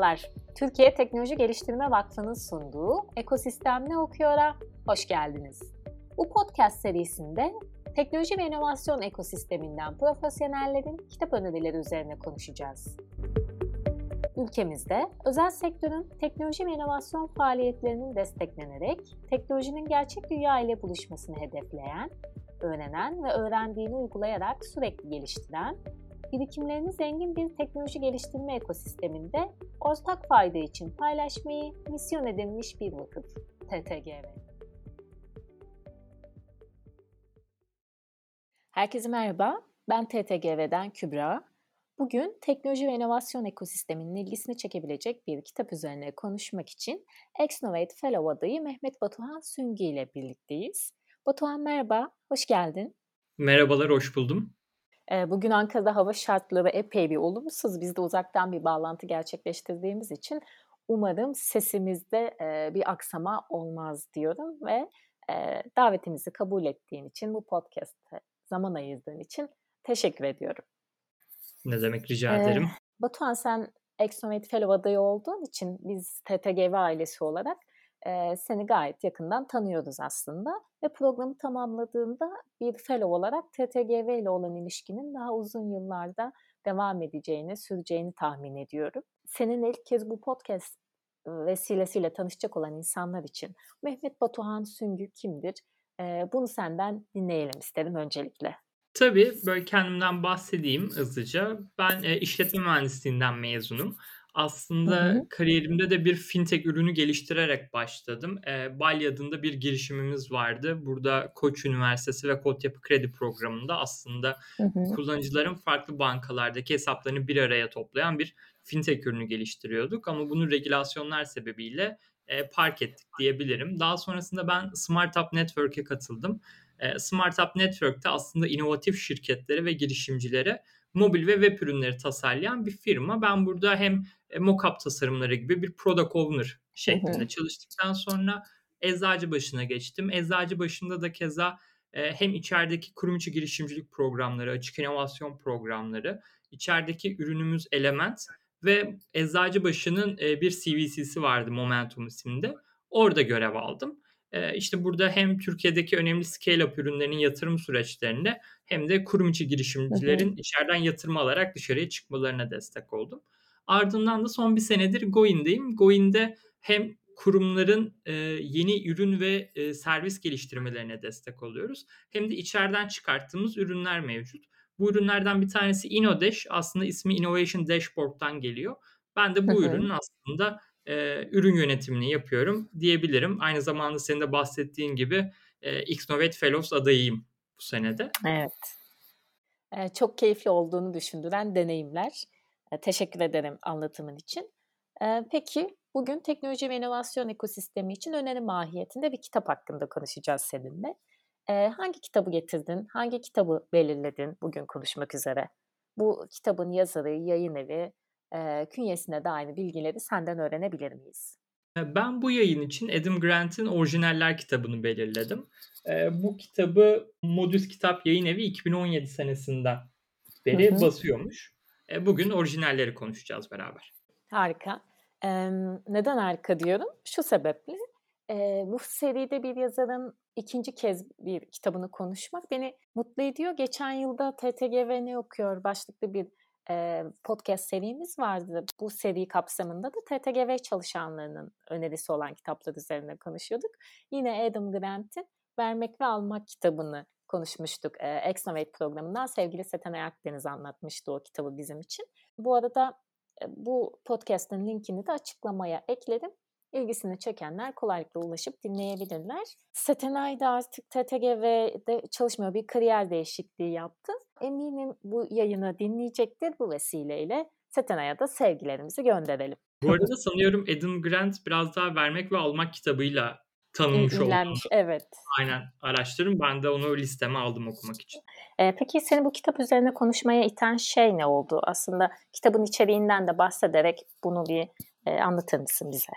Merhabalar, Türkiye Teknoloji Geliştirme Vakfı'nın sunduğu Ekosistem Ne Okuyor'a hoş geldiniz. Bu podcast serisinde teknoloji ve inovasyon ekosisteminden profesyonellerin kitap önerileri üzerine konuşacağız. Ülkemizde özel sektörün teknoloji ve inovasyon faaliyetlerinin desteklenerek teknolojinin gerçek dünya ile buluşmasını hedefleyen, öğrenen ve öğrendiğini uygulayarak sürekli geliştiren birikimlerini zengin bir teknoloji geliştirme ekosisteminde ortak fayda için paylaşmayı misyon edinmiş bir vakıf TTGV. Herkese merhaba, ben TTGV'den Kübra. Bugün teknoloji ve inovasyon ekosisteminin ilgisini çekebilecek bir kitap üzerine konuşmak için Exnovate Fellow adayı Mehmet Batuhan Süngü ile birlikteyiz. Batuhan merhaba, hoş geldin. Merhabalar, hoş buldum. Bugün Ankara'da hava şartları epey bir olumsuz. Biz de uzaktan bir bağlantı gerçekleştirdiğimiz için umarım sesimizde bir aksama olmaz diyorum ve davetimizi kabul ettiğin için bu podcast'te zaman ayırdığın için teşekkür ediyorum. Ne demek rica ederim. Ee, Batuhan sen Exomet Fellow adayı olduğun için biz TTGV ailesi olarak e, seni gayet yakından tanıyoruz aslında. Ve programı tamamladığında bir fellow olarak TTGV ile olan ilişkinin daha uzun yıllarda devam edeceğini, süreceğini tahmin ediyorum. Senin ilk kez bu podcast vesilesiyle tanışacak olan insanlar için Mehmet Batuhan Süngü kimdir? Bunu senden dinleyelim isterim öncelikle. Tabii böyle kendimden bahsedeyim hızlıca. Ben işletme mühendisliğinden mezunum. Aslında hı hı. kariyerimde de bir fintech ürünü geliştirerek başladım. E, Bali adında bir girişimimiz vardı. Burada Koç Üniversitesi ve Kotyapı Kredi Programı'nda aslında hı hı. kullanıcıların farklı bankalardaki hesaplarını bir araya toplayan bir fintech ürünü geliştiriyorduk. Ama bunu regülasyonlar sebebiyle e, park ettik diyebilirim. Daha sonrasında ben Smart Network'e katıldım. E, Smart Network'te aslında inovatif şirketlere ve girişimcilere mobil ve web ürünleri tasarlayan bir firma. Ben burada hem mockup tasarımları gibi bir product owner şeklinde çalıştıktan sonra eczacı başına geçtim. Eczacı başında da keza e, hem içerideki kurum içi girişimcilik programları, açık inovasyon programları, içerideki ürünümüz Element ve eczacı başının e, bir CVC'si vardı Momentum isimde. Orada görev aldım. İşte burada hem Türkiye'deki önemli scale-up ürünlerinin yatırım süreçlerinde hem de kurum içi girişimcilerin içeriden yatırım alarak dışarıya çıkmalarına destek oldum. Ardından da son bir senedir Goin'deyim. Goin'de hem kurumların e, yeni ürün ve e, servis geliştirmelerine destek oluyoruz. Hem de içeriden çıkarttığımız ürünler mevcut. Bu ürünlerden bir tanesi InnoDash. Aslında ismi Innovation Dashboard'dan geliyor. Ben de bu ürünün aslında e, ürün yönetimini yapıyorum diyebilirim. Aynı zamanda senin de bahsettiğin gibi e, Xnovate Fellows adayıyım bu senede. Evet. E, çok keyifli olduğunu düşündüren deneyimler. Teşekkür ederim anlatımın için. Peki bugün teknoloji ve inovasyon ekosistemi için öneri mahiyetinde bir kitap hakkında konuşacağız seninle. Hangi kitabı getirdin? Hangi kitabı belirledin bugün konuşmak üzere? Bu kitabın yazarı, yayın evi, künyesine aynı bilgileri senden öğrenebilir miyiz? Ben bu yayın için Adam Grant'in orijinaller kitabını belirledim. Bu kitabı Modus Kitap Yayın Evi 2017 senesinden beri hı hı. basıyormuş. E, bugün orijinalleri konuşacağız beraber. Harika. E, neden harika diyorum? Şu sebeple e, bu seride bir yazarın ikinci kez bir kitabını konuşmak beni mutlu ediyor. Geçen yılda TTGV ne okuyor başlıklı bir podcast serimiz vardı. Bu seri kapsamında da TTGV çalışanlarının önerisi olan kitaplar üzerine konuşuyorduk. Yine Adam Grant'in Vermek ve Almak kitabını konuşmuştuk. E, Exnovate programından sevgili Seten Akdeniz anlatmıştı o kitabı bizim için. Bu arada bu podcast'ın linkini de açıklamaya ekledim. İlgisini çekenler kolaylıkla ulaşıp dinleyebilirler. Setenay da artık TTGV'de çalışmıyor. Bir kariyer değişikliği yaptı. Eminim bu yayını dinleyecektir. Bu vesileyle Setenay'a da sevgilerimizi gönderelim. Bu arada sanıyorum Adam Grant biraz daha vermek ve almak kitabıyla tanınmış oldu. Evet. Aynen araştırın. Ben de onu listeme aldım okumak için. Ee, peki seni bu kitap üzerine konuşmaya iten şey ne oldu? Aslında kitabın içeriğinden de bahsederek bunu bir e, anlatır mısın bize?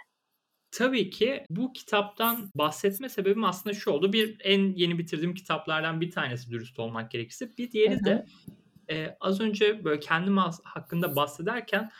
Tabii ki bu kitaptan bahsetme sebebim aslında şu oldu. Bir en yeni bitirdiğim kitaplardan bir tanesi dürüst olmak gerekirse. Bir diğeri de e, az önce böyle kendim hakkında bahsederken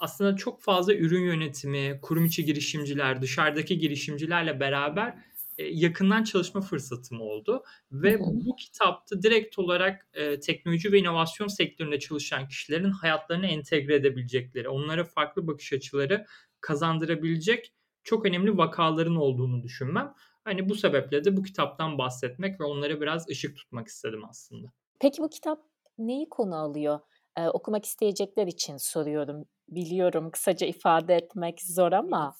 aslında çok fazla ürün yönetimi, kurum içi girişimciler, dışarıdaki girişimcilerle beraber e, yakından çalışma fırsatım oldu ve bu kitapta direkt olarak e, teknoloji ve inovasyon sektöründe çalışan kişilerin hayatlarına entegre edebilecekleri, onlara farklı bakış açıları kazandırabilecek çok önemli vakaların olduğunu düşünmem. Hani bu sebeple de bu kitaptan bahsetmek ve onlara biraz ışık tutmak istedim aslında. Peki bu kitap neyi konu alıyor? Ee, okumak isteyecekler için soruyorum. Biliyorum kısaca ifade etmek zor ama.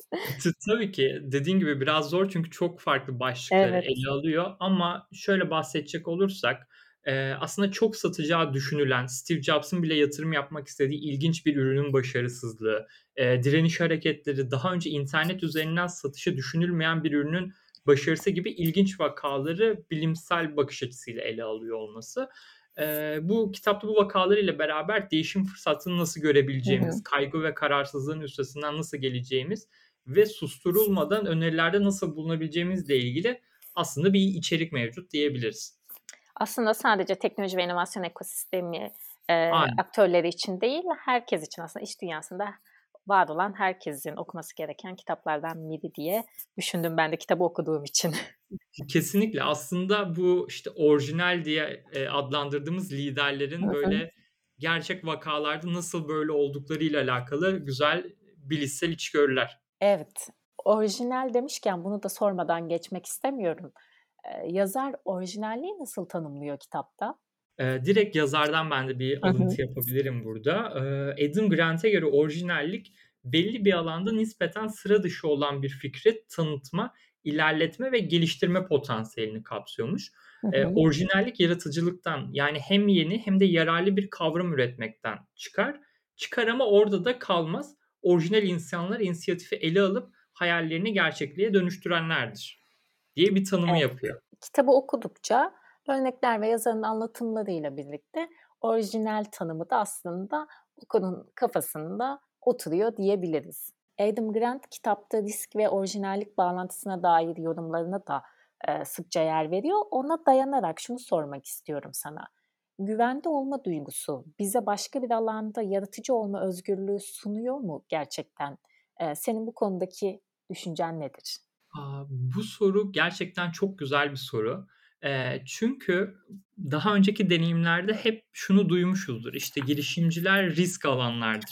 Tabii ki dediğin gibi biraz zor çünkü çok farklı başlıkları Evet. ele alıyor ama şöyle bahsedecek olursak e, aslında çok satacağı düşünülen Steve Jobs'ın bile yatırım yapmak istediği ilginç bir ürünün başarısızlığı, e, direniş hareketleri, daha önce internet üzerinden satışı düşünülmeyen bir ürünün başarısı gibi ilginç vakaları bilimsel bakış açısıyla ele alıyor olması. Bu kitapta bu vakalarıyla beraber değişim fırsatını nasıl görebileceğimiz, hı hı. kaygı ve kararsızlığın üstesinden nasıl geleceğimiz ve susturulmadan önerilerde nasıl bulunabileceğimizle ilgili aslında bir içerik mevcut diyebiliriz. Aslında sadece teknoloji ve inovasyon ekosistemi e, aktörleri için değil, herkes için aslında iş dünyasında var olan herkesin okuması gereken kitaplardan biri diye düşündüm ben de kitabı okuduğum için. Kesinlikle. Aslında bu işte orijinal diye e, adlandırdığımız liderlerin böyle gerçek vakalarda nasıl böyle olduklarıyla alakalı güzel bilişsel içgörüler. Evet. Orijinal demişken bunu da sormadan geçmek istemiyorum. Ee, yazar orijinalliği nasıl tanımlıyor kitapta? Ee, direkt yazardan ben de bir alıntı yapabilirim burada. Ee, Adam Grant'e göre orijinallik belli bir alanda nispeten sıra dışı olan bir fikri tanıtma, ilerletme ve geliştirme potansiyelini kapsıyormuş. Ee, orijinallik yaratıcılıktan yani hem yeni hem de yararlı bir kavram üretmekten çıkar. Çıkar ama orada da kalmaz. Orijinal insanlar inisiyatifi ele alıp hayallerini gerçekliğe dönüştürenlerdir diye bir tanımı evet. yapıyor. Kitabı okudukça örnekler ve yazarın anlatımlarıyla birlikte orijinal tanımı da aslında okunun kafasında oturuyor diyebiliriz. Adam Grant kitapta risk ve orijinallik bağlantısına dair yorumlarına da e, sıkça yer veriyor. Ona dayanarak şunu sormak istiyorum sana. Güvende olma duygusu bize başka bir alanda yaratıcı olma özgürlüğü sunuyor mu gerçekten? E, senin bu konudaki düşüncen nedir? Aa, bu soru gerçekten çok güzel bir soru. E, çünkü daha önceki deneyimlerde hep şunu duymuşuzdur. İşte girişimciler risk alanlardır.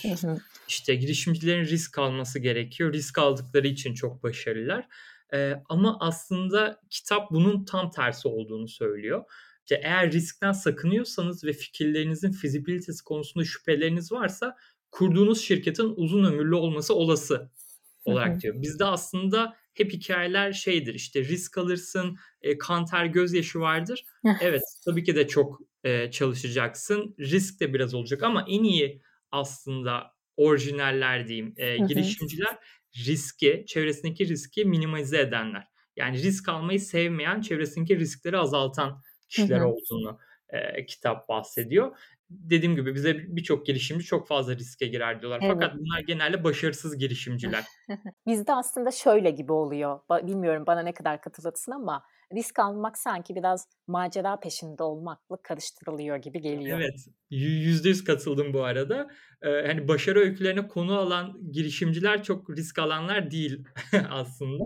İşte girişimcilerin risk alması gerekiyor. Risk aldıkları için çok başarılılar. E, ama aslında kitap bunun tam tersi olduğunu söylüyor. İşte eğer riskten sakınıyorsanız ve fikirlerinizin fizibilitesi konusunda şüpheleriniz varsa kurduğunuz şirketin uzun ömürlü olması olası olarak diyor. Bizde aslında hep hikayeler şeydir işte risk alırsın, e, kan ter gözyaşı vardır. evet tabii ki de çok e, çalışacaksın. Risk de biraz olacak ama en iyi aslında orijinaller diyeyim e, girişimciler riski, çevresindeki riski minimize edenler. Yani risk almayı sevmeyen, çevresindeki riskleri azaltan kişiler olduğunu e, kitap bahsediyor dediğim gibi bize birçok girişimci çok fazla riske girer diyorlar. Evet. Fakat bunlar genelde başarısız girişimciler. Bizde aslında şöyle gibi oluyor. Bilmiyorum bana ne kadar katılırsın ama risk almak sanki biraz macera peşinde olmakla karıştırılıyor gibi geliyor. Evet. Yüzde yüz katıldım bu arada. Ee, hani başarı öykülerine konu alan girişimciler çok risk alanlar değil aslında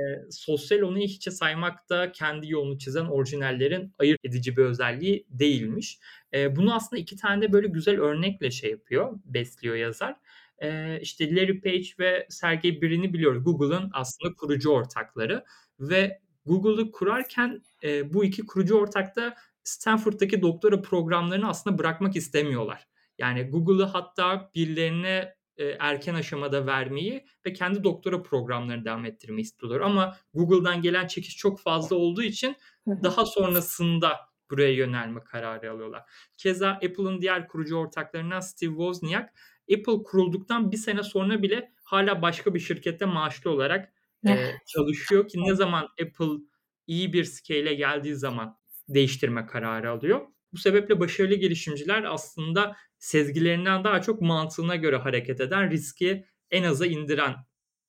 e, sosyal onu hiçe saymak da kendi yolunu çizen orijinallerin ayırt edici bir özelliği değilmiş. E, bunu aslında iki tane de böyle güzel örnekle şey yapıyor, besliyor yazar. E, işte Larry Page ve Sergey Brin'i biliyoruz. Google'ın aslında kurucu ortakları ve Google'ı kurarken e, bu iki kurucu ortak da Stanford'daki doktora programlarını aslında bırakmak istemiyorlar. Yani Google'ı hatta birilerine e, erken aşamada vermeyi ve kendi doktora programlarını devam ettirmeyi istiyorlar. Ama Google'dan gelen çekiş çok fazla olduğu için daha sonrasında buraya yönelme kararı alıyorlar. Keza Apple'ın diğer kurucu ortaklarından Steve Wozniak Apple kurulduktan bir sene sonra bile hala başka bir şirkette maaşlı olarak e, çalışıyor ki ne zaman Apple iyi bir scale'e geldiği zaman değiştirme kararı alıyor. Bu sebeple başarılı girişimciler aslında sezgilerinden daha çok mantığına göre hareket eden, riski en aza indiren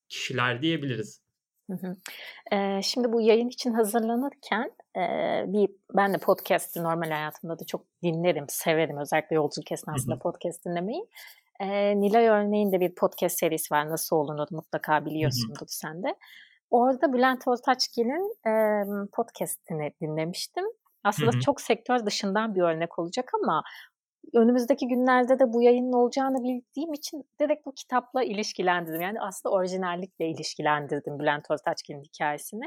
kişiler diyebiliriz. Hı hı. Ee, şimdi bu yayın için hazırlanırken e, bir ben de podcast'i normal hayatımda da çok dinlerim, severim özellikle yolculuk esnasında hı hı. podcast dinlemeyi. Nilay örneğin de bir podcast serisi var Nasıl Olunur mutlaka biliyorsundur hı hı. sen de. Orada Bülent Ortaçgil'in e, podcastini dinlemiştim. Aslında hı hı. çok sektör dışından bir örnek olacak ama önümüzdeki günlerde de bu yayının olacağını bildiğim için direkt bu kitapla ilişkilendirdim. Yani aslında orijinallikle ilişkilendirdim Bülent Ortaçgil'in hikayesini.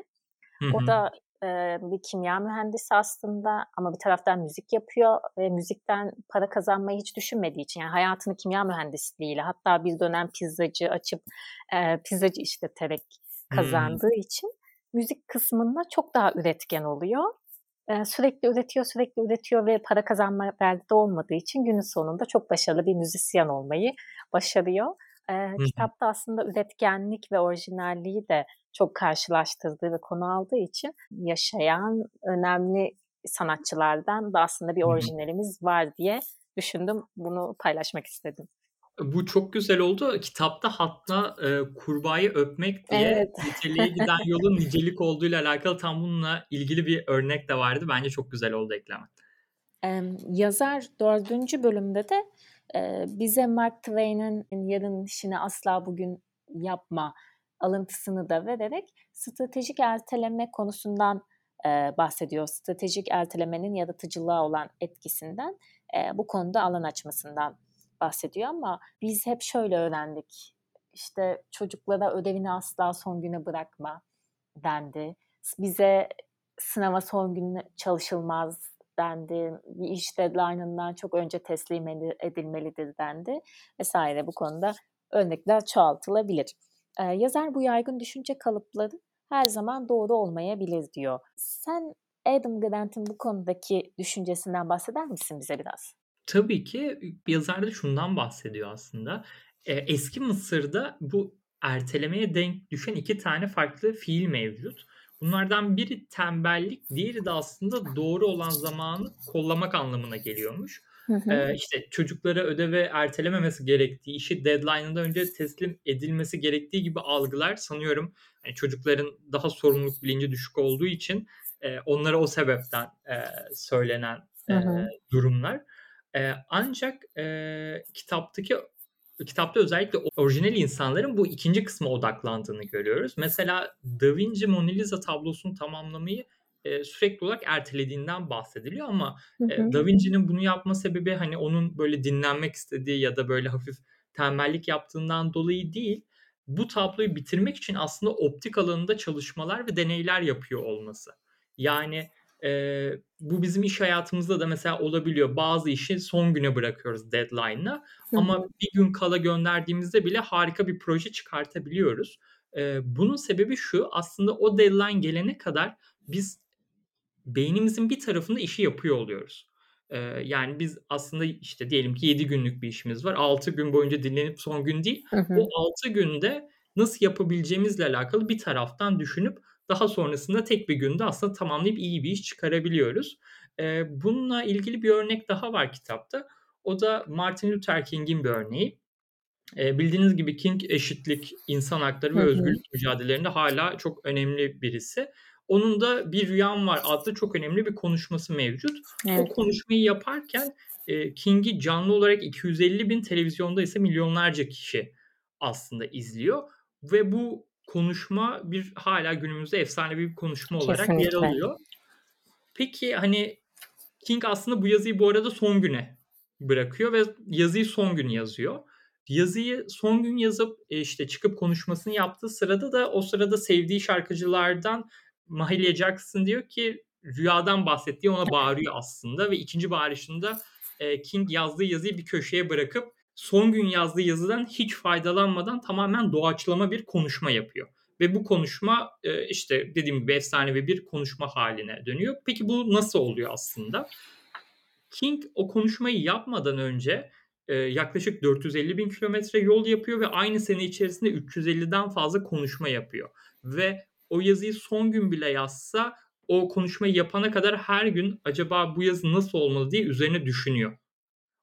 Hı hı. O da e, bir kimya mühendisi aslında ama bir taraftan müzik yapıyor ve müzikten para kazanmayı hiç düşünmediği için yani hayatını kimya mühendisliğiyle hatta bir dönem pizzacı açıp e, pizzacı işleterek kazandığı hmm. için müzik kısmında çok daha üretken oluyor. Sürekli üretiyor, sürekli üretiyor ve para kazanma derdinde olmadığı için günün sonunda çok başarılı bir müzisyen olmayı başarıyor. E, kitapta aslında üretkenlik ve orijinalliği de çok karşılaştırdığı ve konu aldığı için yaşayan önemli sanatçılardan da aslında bir orijinalimiz var diye düşündüm. Bunu paylaşmak istedim. Bu çok güzel oldu. Kitapta hatta e, kurbağayı öpmek diye evet. niteliğe giden yolun nicelik olduğuyla alakalı tam bununla ilgili bir örnek de vardı. Bence çok güzel oldu eklemen. Ee, yazar dördüncü bölümde de e, bize Mark Twain'in yarın işini asla bugün yapma alıntısını da vererek stratejik erteleme konusundan e, bahsediyor. Stratejik ertelemenin yaratıcılığa olan etkisinden e, bu konuda alan açmasından bahsediyor ama biz hep şöyle öğrendik. İşte çocuklara ödevini asla son güne bırakma dendi. Bize sınava son gün çalışılmaz dendi. Bir iş deadline'ından çok önce teslim edilmelidir dendi vesaire bu konuda örnekler çoğaltılabilir. Ee, yazar bu yaygın düşünce kalıpları her zaman doğru olmayabilir diyor. Sen Adam Grant'in bu konudaki düşüncesinden bahseder misin bize biraz? Tabii ki yazar da şundan bahsediyor aslında. Ee, eski Mısır'da bu ertelemeye denk düşen iki tane farklı fiil mevcut. Bunlardan biri tembellik, diğeri de aslında doğru olan zamanı kollamak anlamına geliyormuş. Hı hı. Ee, işte çocuklara ödeve ertelememesi gerektiği, işi deadline'ından önce teslim edilmesi gerektiği gibi algılar sanıyorum yani çocukların daha sorumluluk bilinci düşük olduğu için e, onlara o sebepten e, söylenen e, hı. durumlar. E, ancak e, kitaptaki kitapta özellikle orijinal insanların bu ikinci kısma odaklandığını görüyoruz. Mesela Da Vinci Mona Lisa tablosunu tamamlamayı e, sürekli olarak ertelediğinden bahsediliyor ama e, Da Vinci'nin bunu yapma sebebi hani onun böyle dinlenmek istediği ya da böyle hafif tembellik yaptığından dolayı değil. Bu tabloyu bitirmek için aslında optik alanında çalışmalar ve deneyler yapıyor olması. Yani e, bu bizim iş hayatımızda da mesela olabiliyor. Bazı işi son güne bırakıyoruz deadline'la ama bir gün kala gönderdiğimizde bile harika bir proje çıkartabiliyoruz. E, bunun sebebi şu aslında o deadline gelene kadar biz beynimizin bir tarafında işi yapıyor oluyoruz. Yani biz aslında işte diyelim ki 7 günlük bir işimiz var. 6 gün boyunca dinlenip son gün değil. Hı hı. O 6 günde nasıl yapabileceğimizle alakalı bir taraftan düşünüp daha sonrasında tek bir günde aslında tamamlayıp iyi bir iş çıkarabiliyoruz. Ee, bununla ilgili bir örnek daha var kitapta. O da Martin Luther King'in bir örneği. Ee, bildiğiniz gibi King eşitlik, insan hakları ve özgürlük mücadelelerinde hala çok önemli birisi. Onun da Bir Rüyam Var adlı çok önemli bir konuşması mevcut. Evet. O konuşmayı yaparken e, King'i canlı olarak 250 bin televizyonda ise milyonlarca kişi aslında izliyor. Ve bu konuşma bir hala günümüzde efsane bir konuşma olarak Kesinlikle. yer alıyor. Peki hani King aslında bu yazıyı bu arada son güne bırakıyor ve yazıyı son gün yazıyor. Yazıyı son gün yazıp e, işte çıkıp konuşmasını yaptığı sırada da o sırada sevdiği şarkıcılardan Mahalia Jackson diyor ki rüyadan bahsettiği ona bağırıyor aslında ve ikinci bağırışında e, King yazdığı yazıyı bir köşeye bırakıp son gün yazdığı yazıdan hiç faydalanmadan tamamen doğaçlama bir konuşma yapıyor. Ve bu konuşma e, işte dediğim gibi efsanevi bir konuşma haline dönüyor. Peki bu nasıl oluyor aslında? King o konuşmayı yapmadan önce e, yaklaşık 450 bin kilometre yol yapıyor ve aynı sene içerisinde 350'den fazla konuşma yapıyor. Ve o yazıyı son gün bile yazsa o konuşmayı yapana kadar her gün acaba bu yazı nasıl olmalı diye üzerine düşünüyor.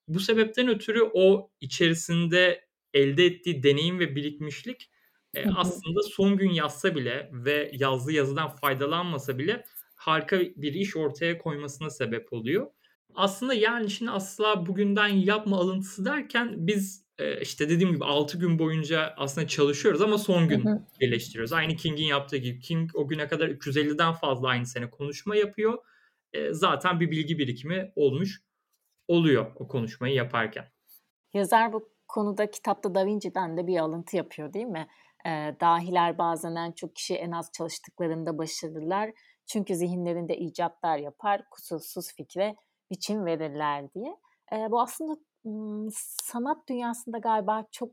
Bu sebepten ötürü o içerisinde elde ettiği deneyim ve birikmişlik e, aslında son gün yazsa bile ve yazdığı yazıdan faydalanmasa bile harika bir iş ortaya koymasına sebep oluyor. Aslında yani şimdi asla bugünden yapma alıntısı derken biz Eee, işte, dediğim gibi 6 gün boyunca aslında çalışıyoruz ama son gün birleştiriyoruz. Aynı King'in yaptığı gibi. King o güne kadar 350'den fazla aynı sene konuşma yapıyor. Eee, zaten bir bilgi birikimi olmuş oluyor o konuşmayı yaparken. Yazar bu konuda kitapta Da Vinci'den de bir alıntı yapıyor, değil mi? Eee, dahiler bazen en çok kişi en az çalıştıklarında başarırlar. Çünkü zihinlerinde icatlar yapar, kusursuz fikre biçim verirler diye. Eee, bu aslında sanat dünyasında galiba çok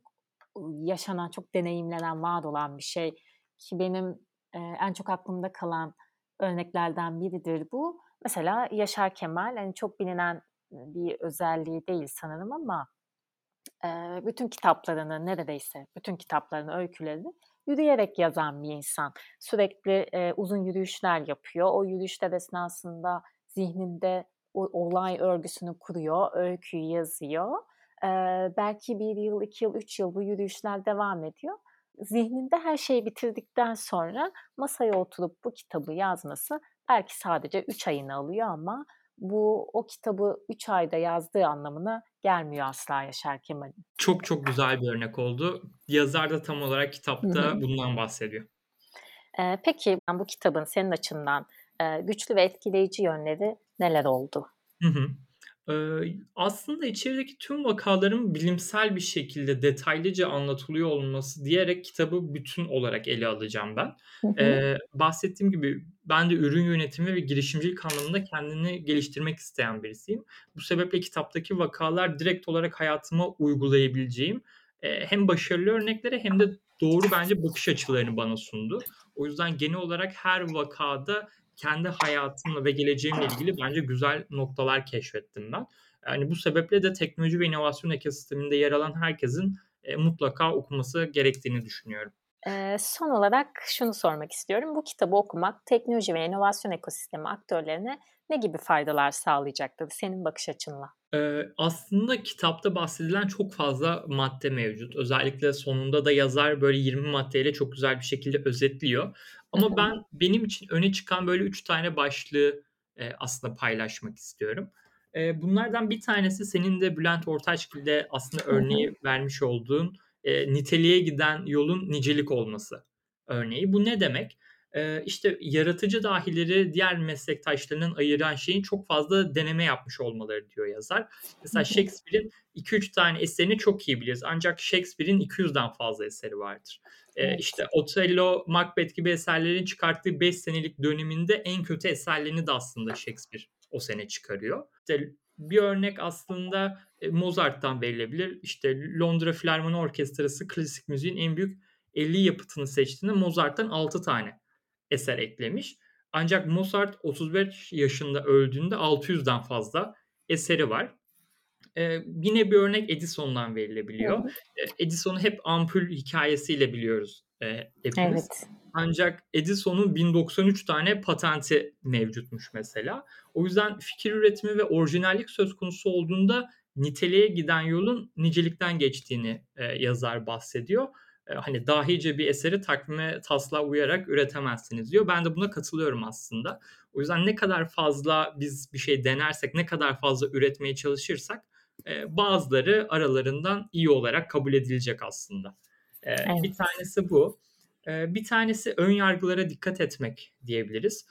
yaşanan, çok deneyimlenen, var olan bir şey ki benim eee, en çok aklımda kalan örneklerden biridir bu. Mesela Yaşar Kemal, hani, çok bilinen bir özelliği değil sanırım ama eee, bütün kitaplarını, neredeyse bütün kitaplarını, öykülerini yürüyerek yazan bir insan. Sürekli, eee, uzun yürüyüşler yapıyor. O yürüyüşler esnasında zihninde o olay örgüsünü kuruyor, öyküyü yazıyor. Eee, belki 1 yıl, 2 yıl, 3 yıl bu yürüyüşler devam ediyor. Zihninde her şeyi bitirdikten sonra masaya oturup bu kitabı yazması belki sadece 3 ayını alıyor ama bu o kitabı 3 ayda yazdığı anlamına gelmiyor asla Yaşar Kemal'in. Çok çok güzel bir örnek oldu. Yazar da tam olarak kitapta hı. bundan bahsediyor. Eee, peki bu kitabın senin açından, eee, güçlü ve etkileyici yönleri neler oldu? Hı hı. Aslında içerideki tüm vakaların bilimsel bir şekilde detaylıca anlatılıyor olması diyerek kitabı bütün olarak ele alacağım ben. Eee, bahsettiğim gibi ben de ürün yönetimi ve girişimcilik anlamında kendini geliştirmek isteyen birisiyim. Bu sebeple kitaptaki vakalar direkt olarak hayatıma uygulayabileceğim, hem başarılı örnekleri hem de doğru bence bakış açılarını bana sundu. O yüzden genel olarak her vakada kendi hayatımla ve geleceğimle ilgili bence güzel noktalar keşfettim ben. Yani bu sebeple de teknoloji ve inovasyon ekosisteminde yer alan herkesin, eee, mutlaka okuması gerektiğini düşünüyorum. Eee, son olarak şunu sormak istiyorum. Bu kitabı okumak teknoloji ve inovasyon ekosistemi aktörlerine ne gibi faydalar sağlayacaktır senin bakış açınla? Eee, aslında kitapta bahsedilen çok fazla madde mevcut. Özellikle sonunda da yazar böyle 20 maddeyle çok güzel bir şekilde özetliyor. Ama ben benim için öne çıkan böyle 3 tane başlığı, eee, aslında paylaşmak istiyorum. Eee, bunlardan bir tanesi senin de Bülent Ortaçgil'de aslında örneği vermiş olduğun, eee, niteliğe giden yolun nicelik olması örneği. Bu ne demek? Eee, işte yaratıcı dahileri diğer meslektaşlarından ayıran şeyin çok fazla deneme yapmış olmaları diyor yazar. Mesela. Shakespeare'in 2-3 tane eserini çok iyi biliriz. Ancak Shakespeare'in 200'den fazla eseri vardır. Evet. işte Otello, Macbeth gibi eserlerin çıkarttığı 5 senelik döneminde en kötü eserlerini de aslında Shakespeare o sene çıkarıyor. İşte bir örnek aslında, Mozart'tan verilebilir. İşte Londra Filarmoni Orkestrası klasik müziğin en büyük 50 yapıtını seçtiğinde Mozart'tan 6 tane eser eklemiş. Ancak Mozart 35 yaşında öldüğünde 600'den fazla eseri var. Eee, yine bir örnek Edison'dan verilebiliyor. Eee, Edison'u hep ampul hikâyesiyle biliyoruz, eee, hepimiz. Evet. Ancak Edison'un 1093 tane patenti mevcutmuş mesela. O yüzden fikir üretimi ve orijinallik söz konusu olduğunda niteliğe giden yolun nicelikten geçtiğini, eee, yazar bahsediyor. Eee, hani, dahice bir eseri takvime taslağa uyarak üretemezsiniz diyor. Ben de buna katılıyorum aslında. O yüzden ne kadar fazla biz bir şey denersek, ne kadar fazla üretmeye çalışırsak, eee, bazıları aralarından iyi olarak kabul edilecek aslında. Bir Evet. tanesi bu. Bir tanesi ön yargılara dikkat etmek diyebiliriz.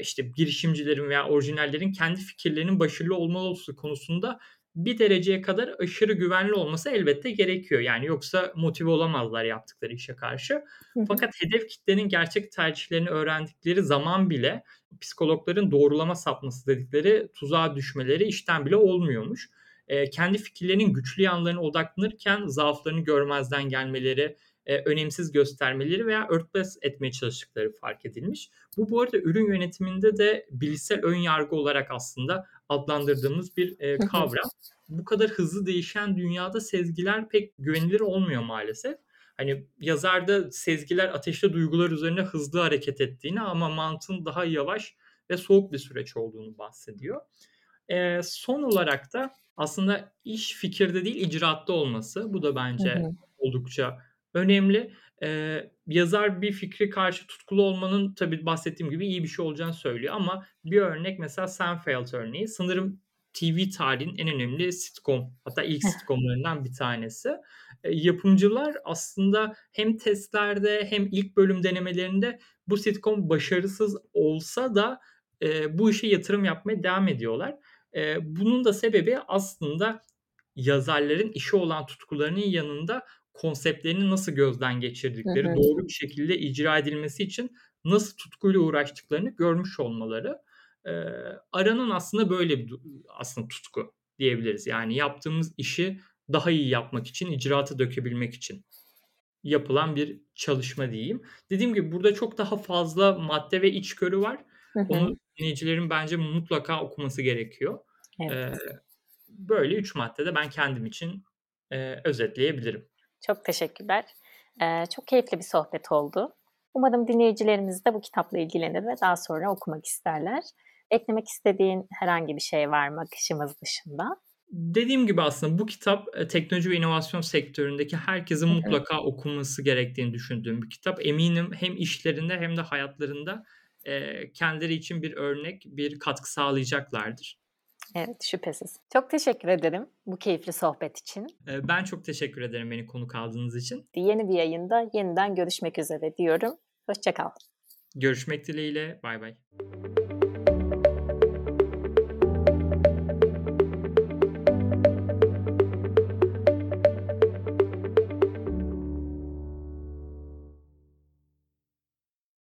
İşte girişimcilerin veya orijinallerin kendi fikirlerinin başarılı olması konusunda bir dereceye kadar aşırı güvenli olması elbette gerekiyor. Yani yoksa motive olamazlar yaptıkları işe karşı. Fakat hedef kitlenin gerçek tercihlerini öğrendikleri zaman bile psikologların doğrulama sapması dedikleri tuzağa düşmeleri işten bile olmuyormuş. Eee, kendi fikirlerinin güçlü yanlarına odaklanırken zaaflarını görmezden gelmeleri, eee, önemsiz göstermeleri veya örtbas etmeye çalıştıkları fark edilmiş. Bu, bu arada ürün yönetiminde de bilişsel ön yargı olarak aslında adlandırdığımız bir, hı. kavram. Bu kadar hızlı değişen dünyada sezgiler pek güvenilir olmuyor maalesef. Hani, yazar da sezgiler ateşli duygular üzerine hızlı hareket ettiğini ama mantığın daha yavaş ve soğuk bir süreç olduğunu bahsediyor. Eee, son olarak da aslında iş fikirde değil icraatta olması. Bu da Hı bence hı. oldukça önemli. Eee, yazar bir fikre karşı tutkulu olmanın tabii bahsettiğim gibi iyi bir şey olacağını söylüyor ama bir örnek mesela Seinfeld örneği. Sanırım TV tarihinin en önemli sitcom hatta ilk sitcomlarından bir tanesi. Eee, yapımcılar aslında hem testlerde hem ilk bölüm denemelerinde bu sitcom başarısız olsa da, eee, bu işe yatırım yapmaya devam ediyorlar. Eee, bunun da sebebi aslında yazarların işe olan tutkularının yanında konseptlerini nasıl gözden geçirdikleri, hı. doğru bir şekilde icra edilmesi için nasıl tutkuyla uğraştıklarını görmüş olmaları. Eee, aranan aslında böyle bir aslında tutku diyebiliriz. Yani yaptığımız işi daha iyi yapmak için, icraata dökebilmek için yapılan bir çalışma diyeyim. Dediğim gibi burada çok daha fazla madde ve içgörü var. Hı hı. Onu dinleyicilerin bence mutlaka okuması gerekiyor. Evet. Eee, böyle 3 maddede ben kendim için, eee, özetleyebilirim. Çok teşekkürler. Eee, çok keyifli bir sohbet oldu. Umarım dinleyicilerimiz de bu kitapla ilgilenir ve daha sonra okumak isterler. Eklemek istediğin herhangi bir şey var mı akışımız dışında? Dediğim gibi aslında bu kitap, eee, teknoloji ve inovasyon sektöründeki herkesin mutlaka okunması gerektiğini düşündüğüm bir kitap. Eminim hem işlerinde hem de hayatlarında, eee, kendileri için bir örnek, bir katkı sağlayacaklardır. Evet, şüphesiz. Çok teşekkür ederim bu keyifli sohbet için. Eee, ben çok teşekkür ederim beni konuk aldığınız için. Yeni bir yayında yeniden görüşmek üzere diyorum. Hoşça kal. Görüşmek dileğiyle. Baybay.